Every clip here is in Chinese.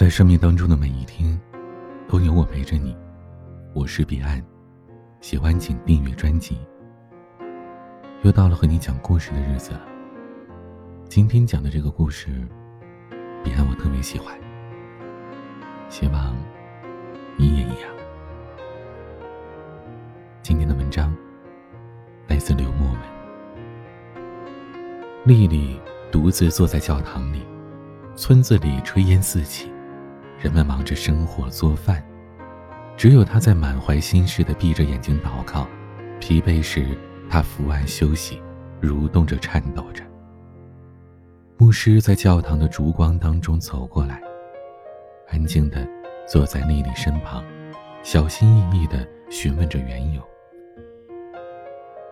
在生命当中的每一天，都有我陪着你。我是彼岸，喜欢请订阅专辑。又到了和你讲故事的日子了。今天讲的这个故事，彼岸我特别喜欢，希望你也一样。今天的文章来自刘墨文。丽丽独自坐在教堂里，村子里炊烟四起。人们忙着生火做饭，只有他在满怀心事的闭着眼睛祷告。疲惫时，他伏案休息，蠕动着，颤抖着。牧师在教堂的烛光当中走过来，安静的坐在丽丽身旁，小心翼翼的询问着缘由。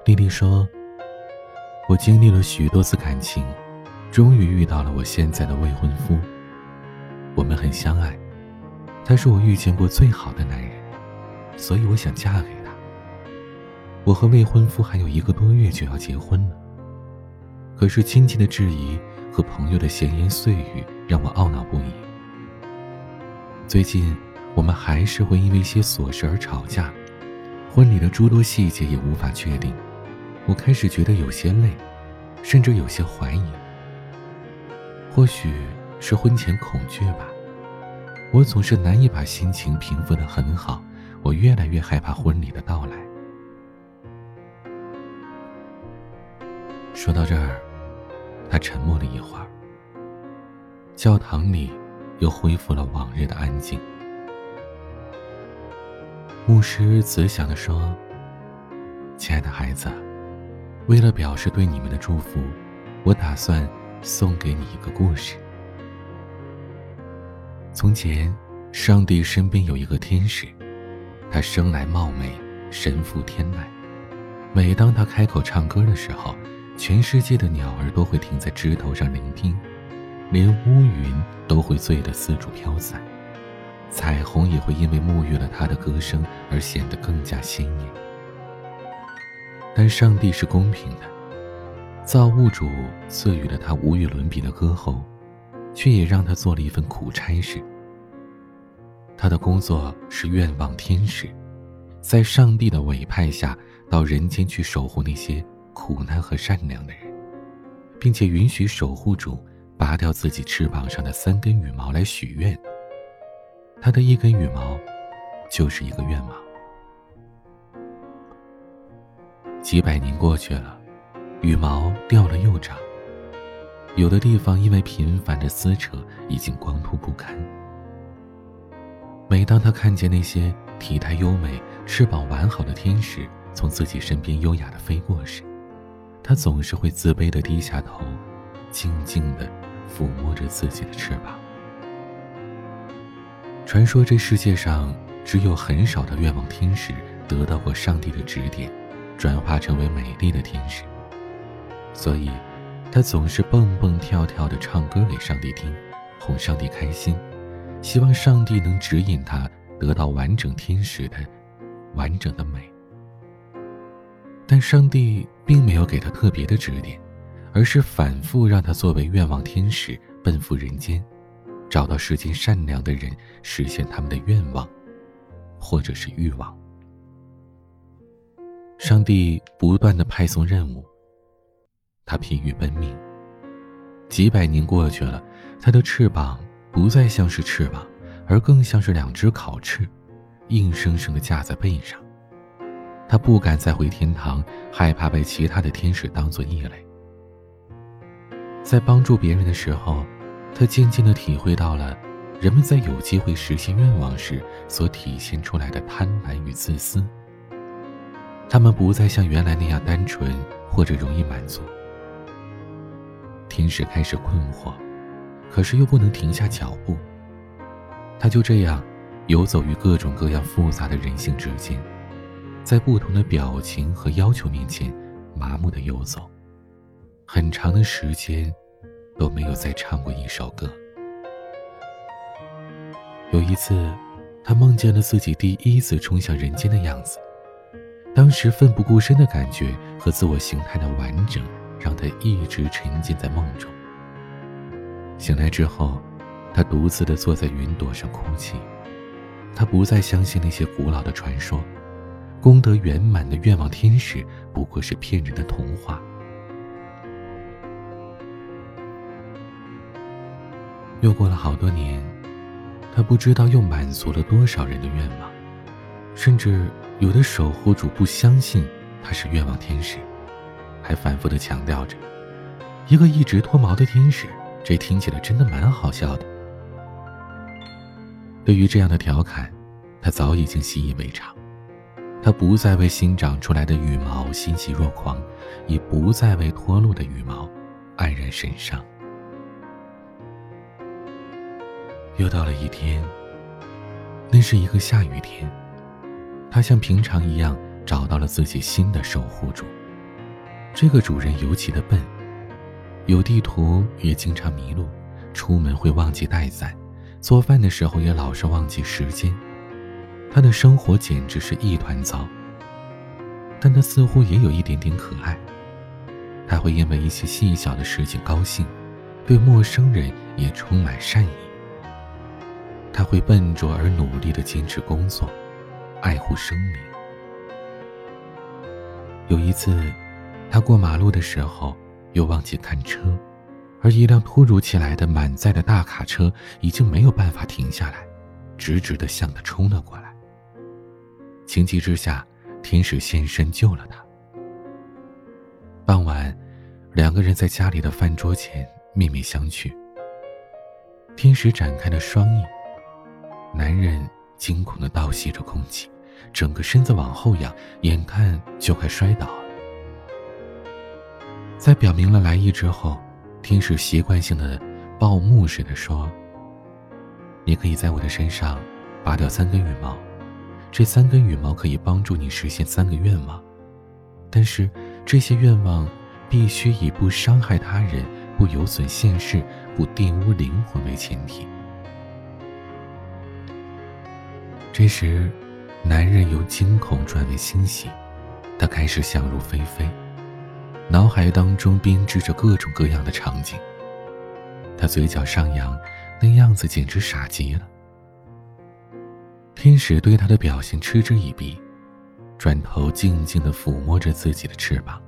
丽丽说：“我经历了许多次感情，终于遇到了我现在的未婚夫。”我们很相爱，他是我遇见过最好的男人，所以我想嫁给他。我和未婚夫还有一个多月就要结婚了，可是亲戚的质疑和朋友的闲言碎语让我懊恼不已。最近，我们还是会因为一些琐事而吵架，婚礼的诸多细节也无法确定。我开始觉得有些累，甚至有些怀疑。或许。是婚前恐惧吧，我总是难以把心情平复的很好，我越来越害怕婚礼的到来。说到这儿，他沉默了一会儿。教堂里又恢复了往日的安静。牧师慈祥的说：“亲爱的孩子，为了表示对你们的祝福，我打算送给你一个故事。”从前，上帝身边有一个天使，他生来貌美，神负天籁。每当他开口唱歌的时候，全世界的鸟儿都会停在枝头上聆听，连乌云都会醉得四处飘散，彩虹也会因为沐浴了他的歌声而显得更加鲜艳。但上帝是公平的，造物主赐予了他无与伦比的歌喉。却也让他做了一份苦差事。他的工作是愿望天使，在上帝的委派下，到人间去守护那些苦难和善良的人，并且允许守护主拔掉自己翅膀上的三根羽毛来许愿。他的一根羽毛，就是一个愿望。几百年过去了，羽毛掉了又长。有的地方因为频繁的撕扯，已经光秃不堪。每当他看见那些体态优美、翅膀完好的天使从自己身边优雅的飞过时，他总是会自卑的低下头，静静的抚摸着自己的翅膀。传说这世界上只有很少的愿望天使得到过上帝的指点，转化成为美丽的天使，所以。他总是蹦蹦跳跳的唱歌给上帝听，哄上帝开心，希望上帝能指引他得到完整天使的完整的美。但上帝并没有给他特别的指点，而是反复让他作为愿望天使奔赴人间，找到世间善良的人，实现他们的愿望，或者是欲望。上帝不断的派送任务。他疲于奔命。几百年过去了，他的翅膀不再像是翅膀，而更像是两只烤翅，硬生生的架在背上。他不敢再回天堂，害怕被其他的天使当作异类。在帮助别人的时候，他渐渐的体会到了，人们在有机会实现愿望时所体现出来的贪婪与自私。他们不再像原来那样单纯或者容易满足。天使开始困惑，可是又不能停下脚步。他就这样游走于各种各样复杂的人性之间，在不同的表情和要求面前麻木的游走，很长的时间都没有再唱过一首歌。有一次，他梦见了自己第一次冲向人间的样子，当时奋不顾身的感觉和自我形态的完整。让他一直沉浸在梦中。醒来之后，他独自的坐在云朵上哭泣。他不再相信那些古老的传说，功德圆满的愿望天使不过是骗人的童话。又过了好多年，他不知道又满足了多少人的愿望，甚至有的守护主不相信他是愿望天使，还反复的强调着：“一个一直脱毛的天使，这听起来真的蛮好笑的。”对于这样的调侃，他早已经习以为常，他不再为新长出来的羽毛欣喜若狂，也不再为脱落的羽毛黯然神伤。又到了一天，那是一个下雨天。他像平常一样找到了自己新的守护主。这个主人尤其的笨，有地图也经常迷路，出门会忘记带伞，做饭的时候也老是忘记时间。他的生活简直是一团糟。但他似乎也有一点点可爱。他会因为一些细小的事情高兴，对陌生人也充满善意。他会笨拙而努力的坚持工作，爱护生命。有一次，他过马路的时候又忘记看车，而一辆突如其来的满载的大卡车已经没有办法停下来，直直的向他冲了过来。情急之下，天使现身救了他。傍晚，两个人在家里的饭桌前面面相觑。天使展开了双翼。男人惊恐的倒吸着空气，整个身子往后仰，眼看就快摔倒。在表明了来意之后，天使习惯性的报幕似的说：“你可以在我的身上拔掉三根羽毛，这三根羽毛可以帮助你实现三个愿望，但是这些愿望必须以不伤害他人、不有损现世、不玷污灵魂为前提。”这时，男人由惊恐转为欣喜，他开始想入非非，脑海当中编织着各种各样的场景。他嘴角上扬，那样子简直傻极了。天使对他的表现嗤之以鼻，转头静静地抚摸着自己的翅膀。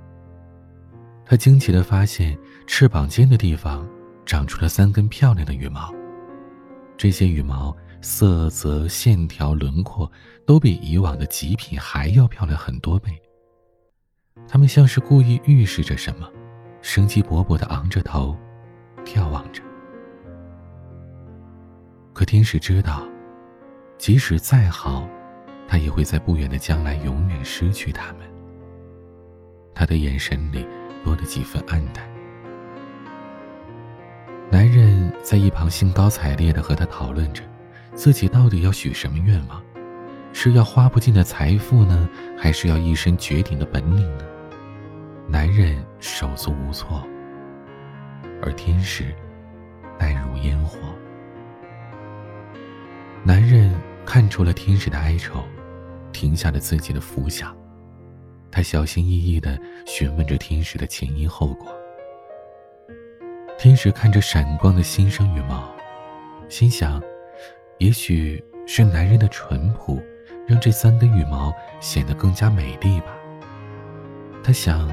他惊奇地发现，翅膀尖的地方长出了三根漂亮的羽毛，这些羽毛。色泽、线条、轮廓都比以往的极品还要漂亮很多倍。他们像是故意预示着什么，生机勃勃的昂着头，眺望着。可天使知道，即使再好，他也会在不远的将来永远失去他们。他的眼神里多了几分黯淡。男人在一旁兴高采烈的和他讨论着。自己到底要许什么愿望？是要花不尽的财富呢，还是要一身绝顶的本领呢？男人手足无措，而天使淡如烟火。男人看出了天使的哀愁，停下了自己的浮想。他小心翼翼地询问着天使的前因后果。天使看着闪光的新生羽毛，心想。也许是男人的淳朴，让这三根羽毛显得更加美丽吧。他想，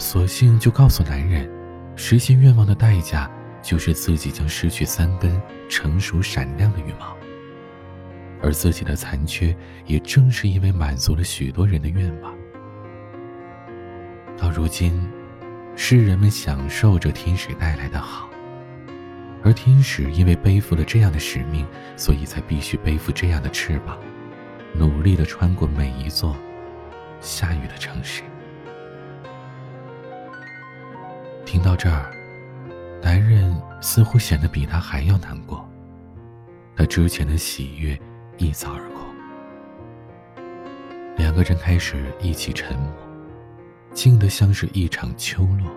索性就告诉男人，实现愿望的代价就是自己将失去三根成熟闪亮的羽毛，而自己的残缺也正是因为满足了许多人的愿望。到如今，世人们享受着天使带来的好。而天使因为背负了这样的使命，所以才必须背负这样的翅膀，努力的穿过每一座下雨的城市。听到这儿，男人似乎显得比他还要难过，他之前的喜悦一扫而空。两个人开始一起沉默，静得像是一场秋落。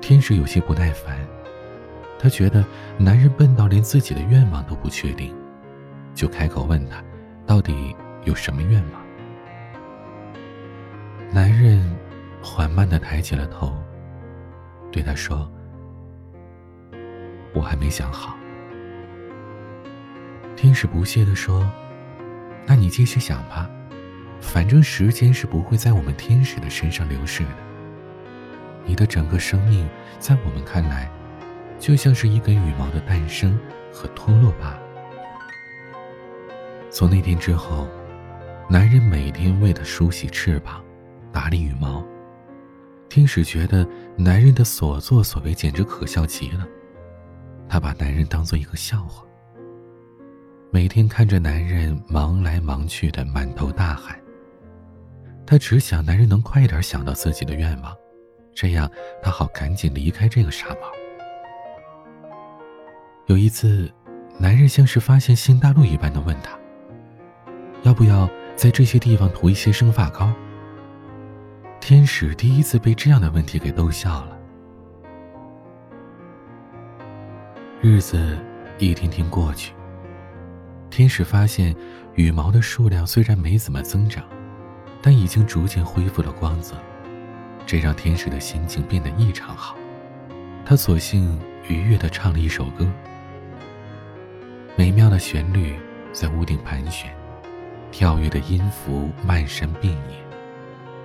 天使有些不耐烦。他觉得男人笨到连自己的愿望都不确定，就开口问他，到底有什么愿望？男人缓慢的抬起了头，对他说：“我还没想好。天使不屑地说：“那你继续想吧，反正时间是不会在我们天使的身上流逝的。你的整个生命，在我们看来，就像是一根羽毛的诞生和脱落罢了。”从那天之后，男人每天为她梳洗翅膀，打理羽毛。天使觉得男人的所作所为简直可笑极了，他把男人当做一个笑话。每天看着男人忙来忙去的满头大汗，他只想男人能快点想到自己的愿望，这样他好赶紧离开这个傻帽。有一次，男人像是发现新大陆一般的问他：“要不要在这些地方涂一些生发膏？”天使第一次被这样的问题给逗笑了。日子一天天过去，天使发现羽毛的数量虽然没怎么增长，但已经逐渐恢复了光泽，这让天使的心情变得异常好。他索性愉悦地唱了一首歌，美妙的旋律在屋顶盘旋，跳跃的音符漫山遍野。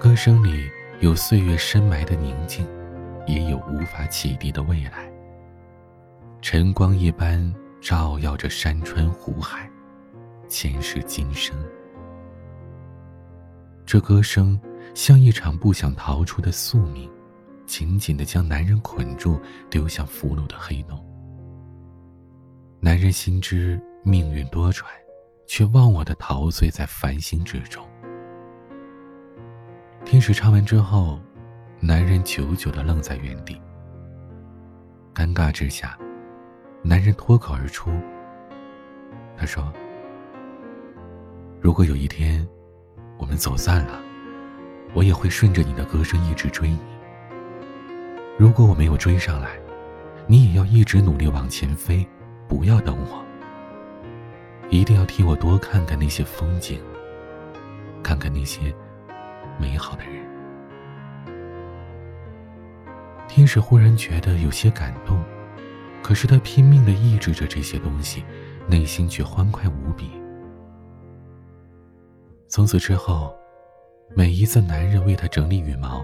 歌声里有岁月深埋的宁静，也有无法启迪的未来。晨光一般照耀着山川湖海，前世今生。这歌声像一场不想逃出的宿命，紧紧地将男人捆住，丢向俘虏的黑洞。男人心知命运多舛，却忘我的陶醉在繁星之中。天使唱完之后，男人久久的愣在原地。尴尬之下，男人脱口而出：“他说，如果有一天我们走散了，我也会顺着你的歌声一直追你。如果我没有追上来，你也要一直努力往前飞，不要等我。一定要替我多看看那些风景，看看那些……”美好的人，天使忽然觉得有些感动，可是他拼命的抑制着这些东西，内心却欢快无比。从此之后，每一次男人为她整理羽毛，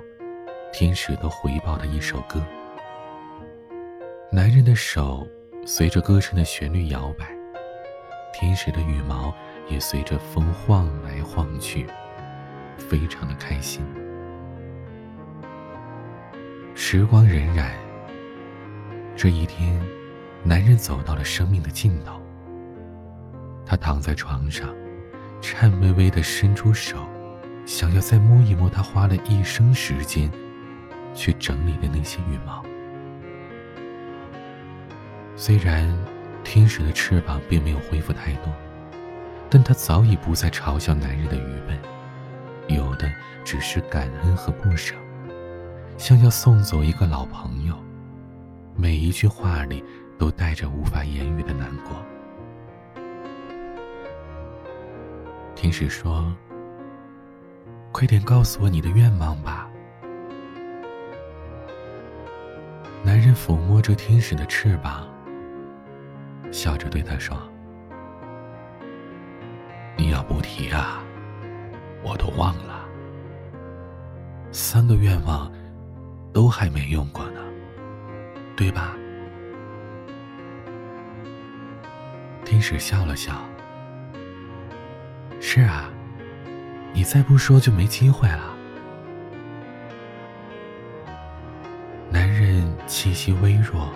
天使都回报他一首歌。男人的手随着歌声的旋律摇摆，天使的羽毛也随着风晃来晃去。非常的开心。时光荏苒，这一天，男人走到了生命的尽头。他躺在床上，颤巍巍的伸出手，想要再摸一摸他花了一生时间去整理的那些羽毛。虽然天使的翅膀并没有恢复太多，但他早已不再嘲笑男人的愚笨。有的只是感恩和不舍，像要送走一个老朋友，每一句话里都带着无法言语的难过。天使说：“快点告诉我你的愿望吧。”男人抚摸着天使的翅膀，笑着对他说：“你要不提啊？”我都忘了，三个愿望都还没用过呢，对吧？天使笑了笑。是啊，你再不说就没机会了。男人气息微弱，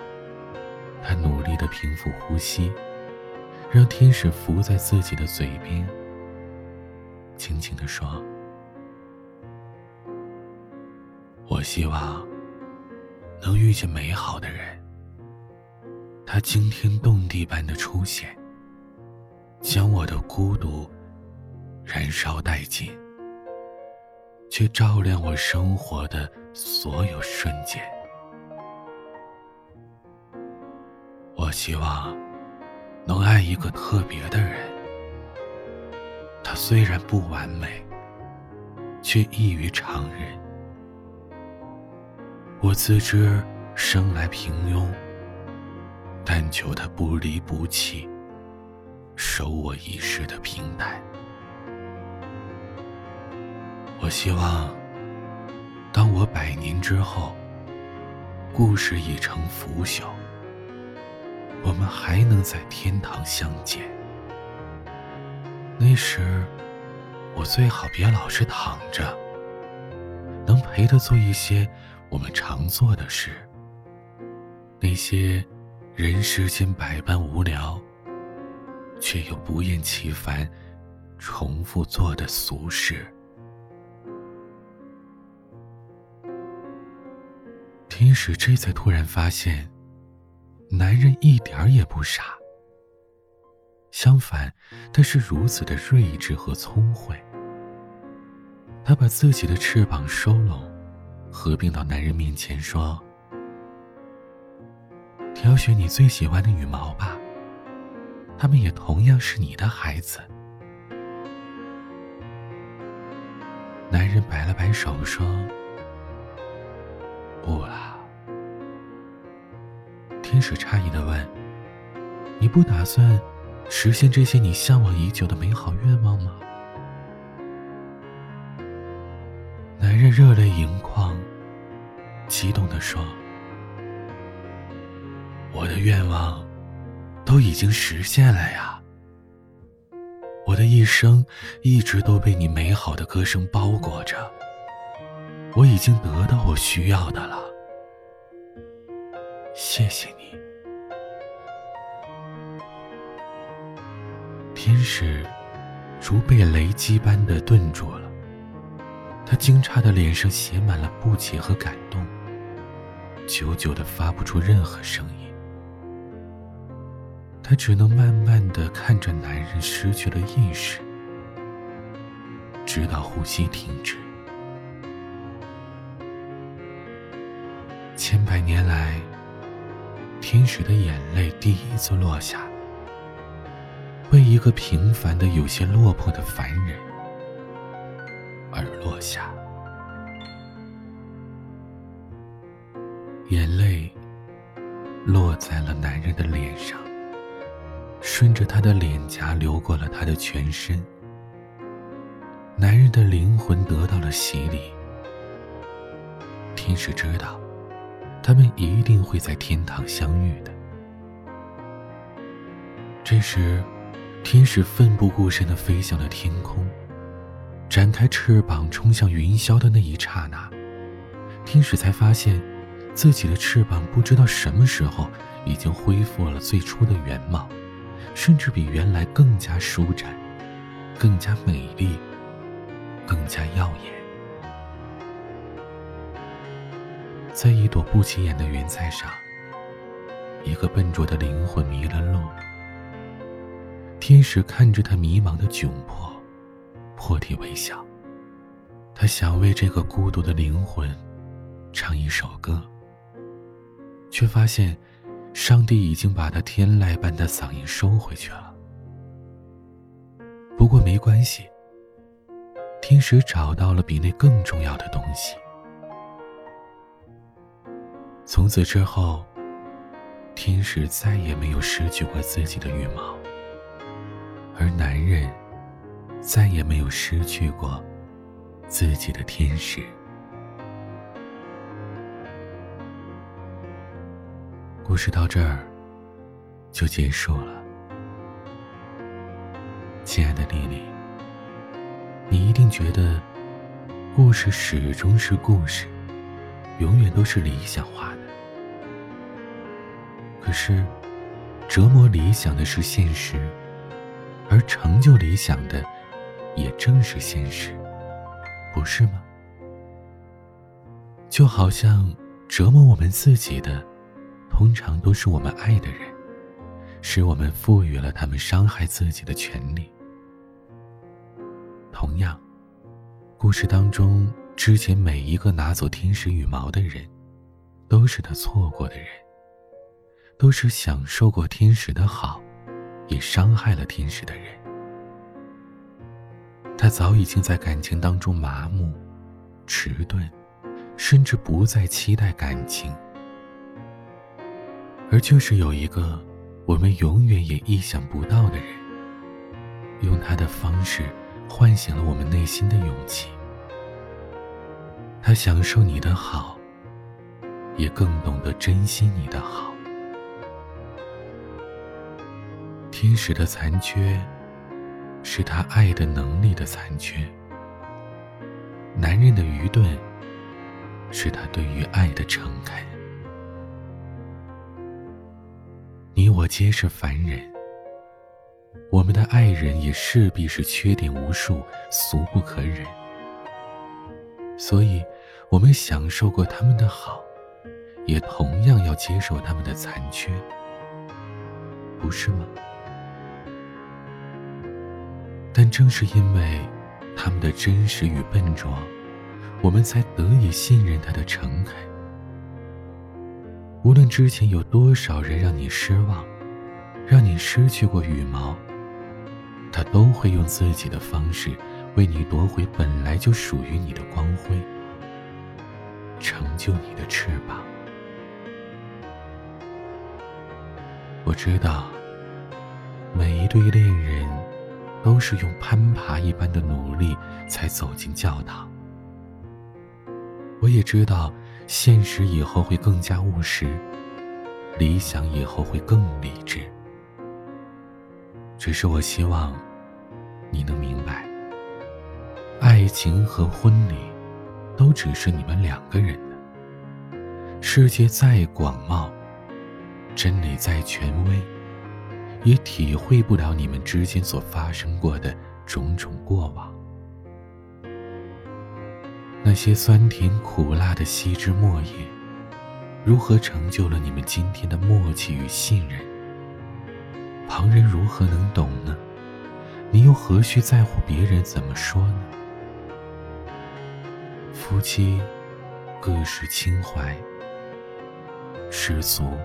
他努力的平复呼吸，让天使伏在自己的嘴边。轻轻地说：“我希望能遇见美好的人，他惊天动地般的出现，将我的孤独燃烧殆尽，却照亮我生活的所有瞬间。我希望能爱一个特别的人。”他虽然不完美，却异于常人。我自知生来平庸，但求他不离不弃，守我一世的平淡。我希望，当我百年之后，故事已成腐朽，我们还能在天堂相见。那时，我最好别老是躺着，能陪他做一些我们常做的事。那些人世间百般无聊，却又不厌其烦重复做的俗事。天使这才突然发现，男人一点儿也不傻。相反，他是如此的睿智和聪慧。他把自己的翅膀收拢，合并到男人面前，说：“挑选你最喜欢的羽毛吧，他们也同样是你的孩子。”男人摆了摆手，说：“不了。”天使诧异的问：“你不打算实现这些你向往已久的美好愿望吗？”男人热泪盈眶，激动的说：“我的愿望都已经实现了呀！我的一生一直都被你美好的歌声包裹着，我已经得到我需要的了。谢谢你。”天使如被雷击般的顿住了，他惊诧的脸上写满了不解和感动，久久的发不出任何声音。他只能慢慢的看着男人失去了意识，直到呼吸停止。千百年来，天使的眼泪第一次落下。为一个平凡的、有些落魄的凡人而落下，眼泪落在了男人的脸上，顺着他的脸颊流过了他的全身。男人的灵魂得到了洗礼。天使知道，他们一定会在天堂相遇的。这时。天使奋不顾身地飞向了天空，展开翅膀冲向云霄的那一刹那，天使才发现，自己的翅膀不知道什么时候已经恢复了最初的原貌，甚至比原来更加舒展，更加美丽，更加耀眼。在一朵不起眼的云彩上，一个笨拙的灵魂迷了路。天使看着他迷茫的窘迫，破涕为笑。他想为这个孤独的灵魂唱一首歌，却发现上帝已经把他天籁般的嗓音收回去了。不过没关系，天使找到了比那更重要的东西。从此之后，天使再也没有失去过自己的羽毛。而男人再也没有失去过自己的天使。故事到这儿就结束了，亲爱的丽丽，你一定觉得故事始终是故事，永远都是理想化的。可是，折磨理想的是现实。而成就理想的，也正是现实，不是吗？就好像折磨我们自己的，通常都是我们爱的人，使我们赋予了他们伤害自己的权利。同样，故事当中之前每一个拿走天使羽毛的人，都是他错过的人，都是享受过天使的好。也伤害了天使的人，他早已经在感情当中麻木、迟钝，甚至不再期待感情。而就是有一个我们永远也意想不到的人，用他的方式唤醒了我们内心的勇气。他享受你的好，也更懂得珍惜你的好。天使的残缺，是他爱的能力的残缺；男人的愚钝，是他对于爱的诚恳。你我皆是凡人，我们的爱人也势必是缺点无数、俗不可忍。所以，我们享受过他们的好，也同样要接受他们的残缺，不是吗？但正是因为他们的真实与笨拙，我们才得以信任他的诚恳。无论之前有多少人让你失望，让你失去过羽毛，他都会用自己的方式。为你夺回本来就属于你的光辉，成就你的翅膀。我知道，每一对恋人都是用攀爬一般的努力才走进教堂。我也知道，现实以后会更加务实，理想以后会更理智。只是我希望，你能明白。爱情和婚礼，都只是你们两个人的。世界再广袤，真理再权威，也体会不了你们之间所发生过的种种过往。那些酸甜苦辣的细枝末叶，如何成就了你们今天的默契与信任？旁人如何能懂呢？你又何须在乎别人怎么说呢？夫妻各是情怀，世俗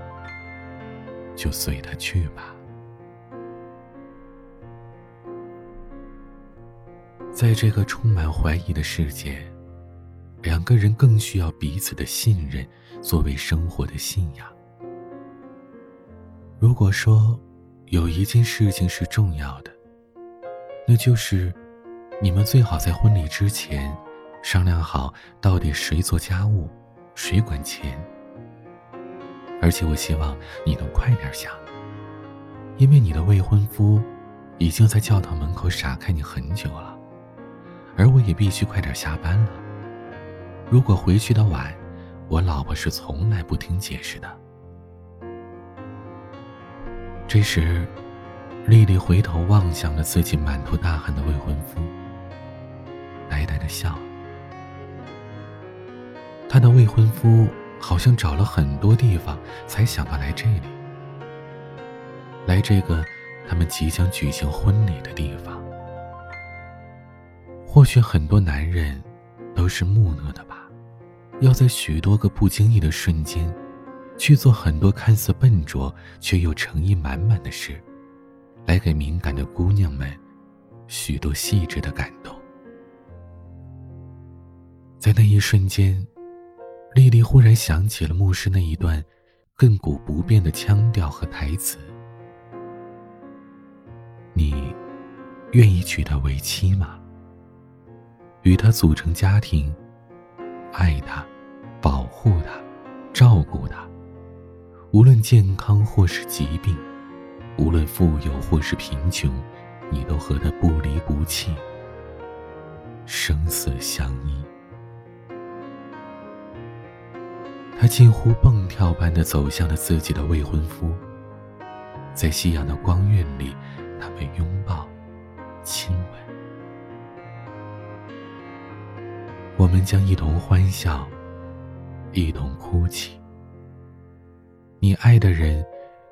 就随他去吧。在这个充满怀疑的世界，两个人更需要彼此的信任作为生活的信仰。如果说有一件事情是重要的，那就是你们最好在婚礼之前。商量好到底谁做家务，谁管钱。而且我希望你能快点想，因为你的未婚夫已经在教堂门口傻看你很久了，而我也必须快点下班了。如果回去的晚，我老婆是从来不听解释的。这时，丽丽回头望向了自己满头大汗的未婚夫，呆呆的笑。她的未婚夫好像找了很多地方，才想到来这里，来这个他们即将举行婚礼的地方。或许很多男人都是木讷的吧，要在许多个不经意的瞬间，去做很多看似笨拙却又诚意满满的事，来给敏感的姑娘们许多细致的感动。在那一瞬间。丽丽忽然想起了牧师那一段亘古不变的腔调和台词：“你愿意娶她为妻吗？与他组成家庭，爱他，保护他，照顾他，无论健康或是疾病，无论富有或是贫穷，你都和他不离不弃，生死相依。”他近乎蹦跳般的走向了自己的未婚夫，在夕阳的光晕里，他们拥抱、亲吻。我们将一同欢笑，一同哭泣。你爱的人，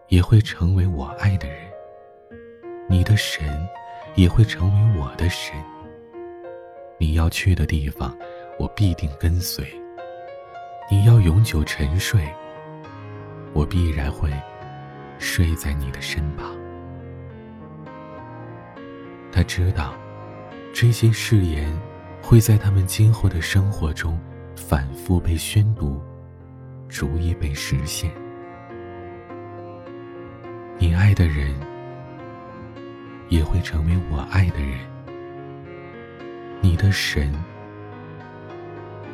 也会成为我爱的人；你的神，也会成为我的神。你要去的地方，我必定跟随。你要永久沉睡，我必然会睡在你的身旁。他知道，这些誓言会在他们今后的生活中反复被宣读，逐一被实现。你爱的人也会成为我爱的人，你的神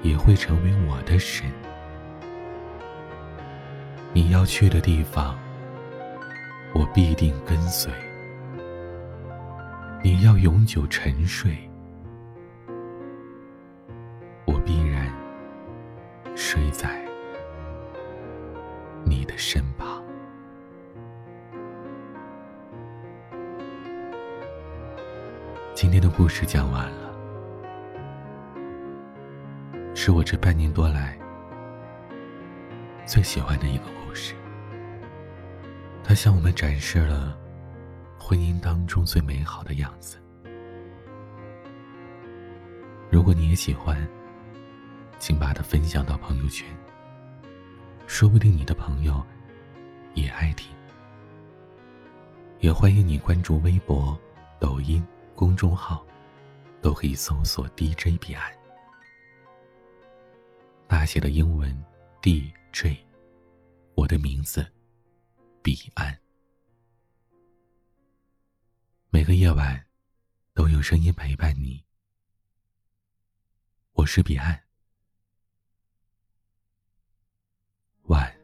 也会成为我的神。你要去的地方，我必定跟随；你要永久沉睡，事讲完了，是我这半年多来最喜欢的一个。故事，它向我们展示了婚姻当中最美好的样子。如果你也喜欢，请把它分享到朋友圈，说不定你的朋友也爱听。也欢迎你关注微博、抖音公众号，都可以搜索 DJ 彼岸，大写的英文 DJ。我的名字，彼岸。每个夜晚，都有声音陪伴你。我是彼岸，晚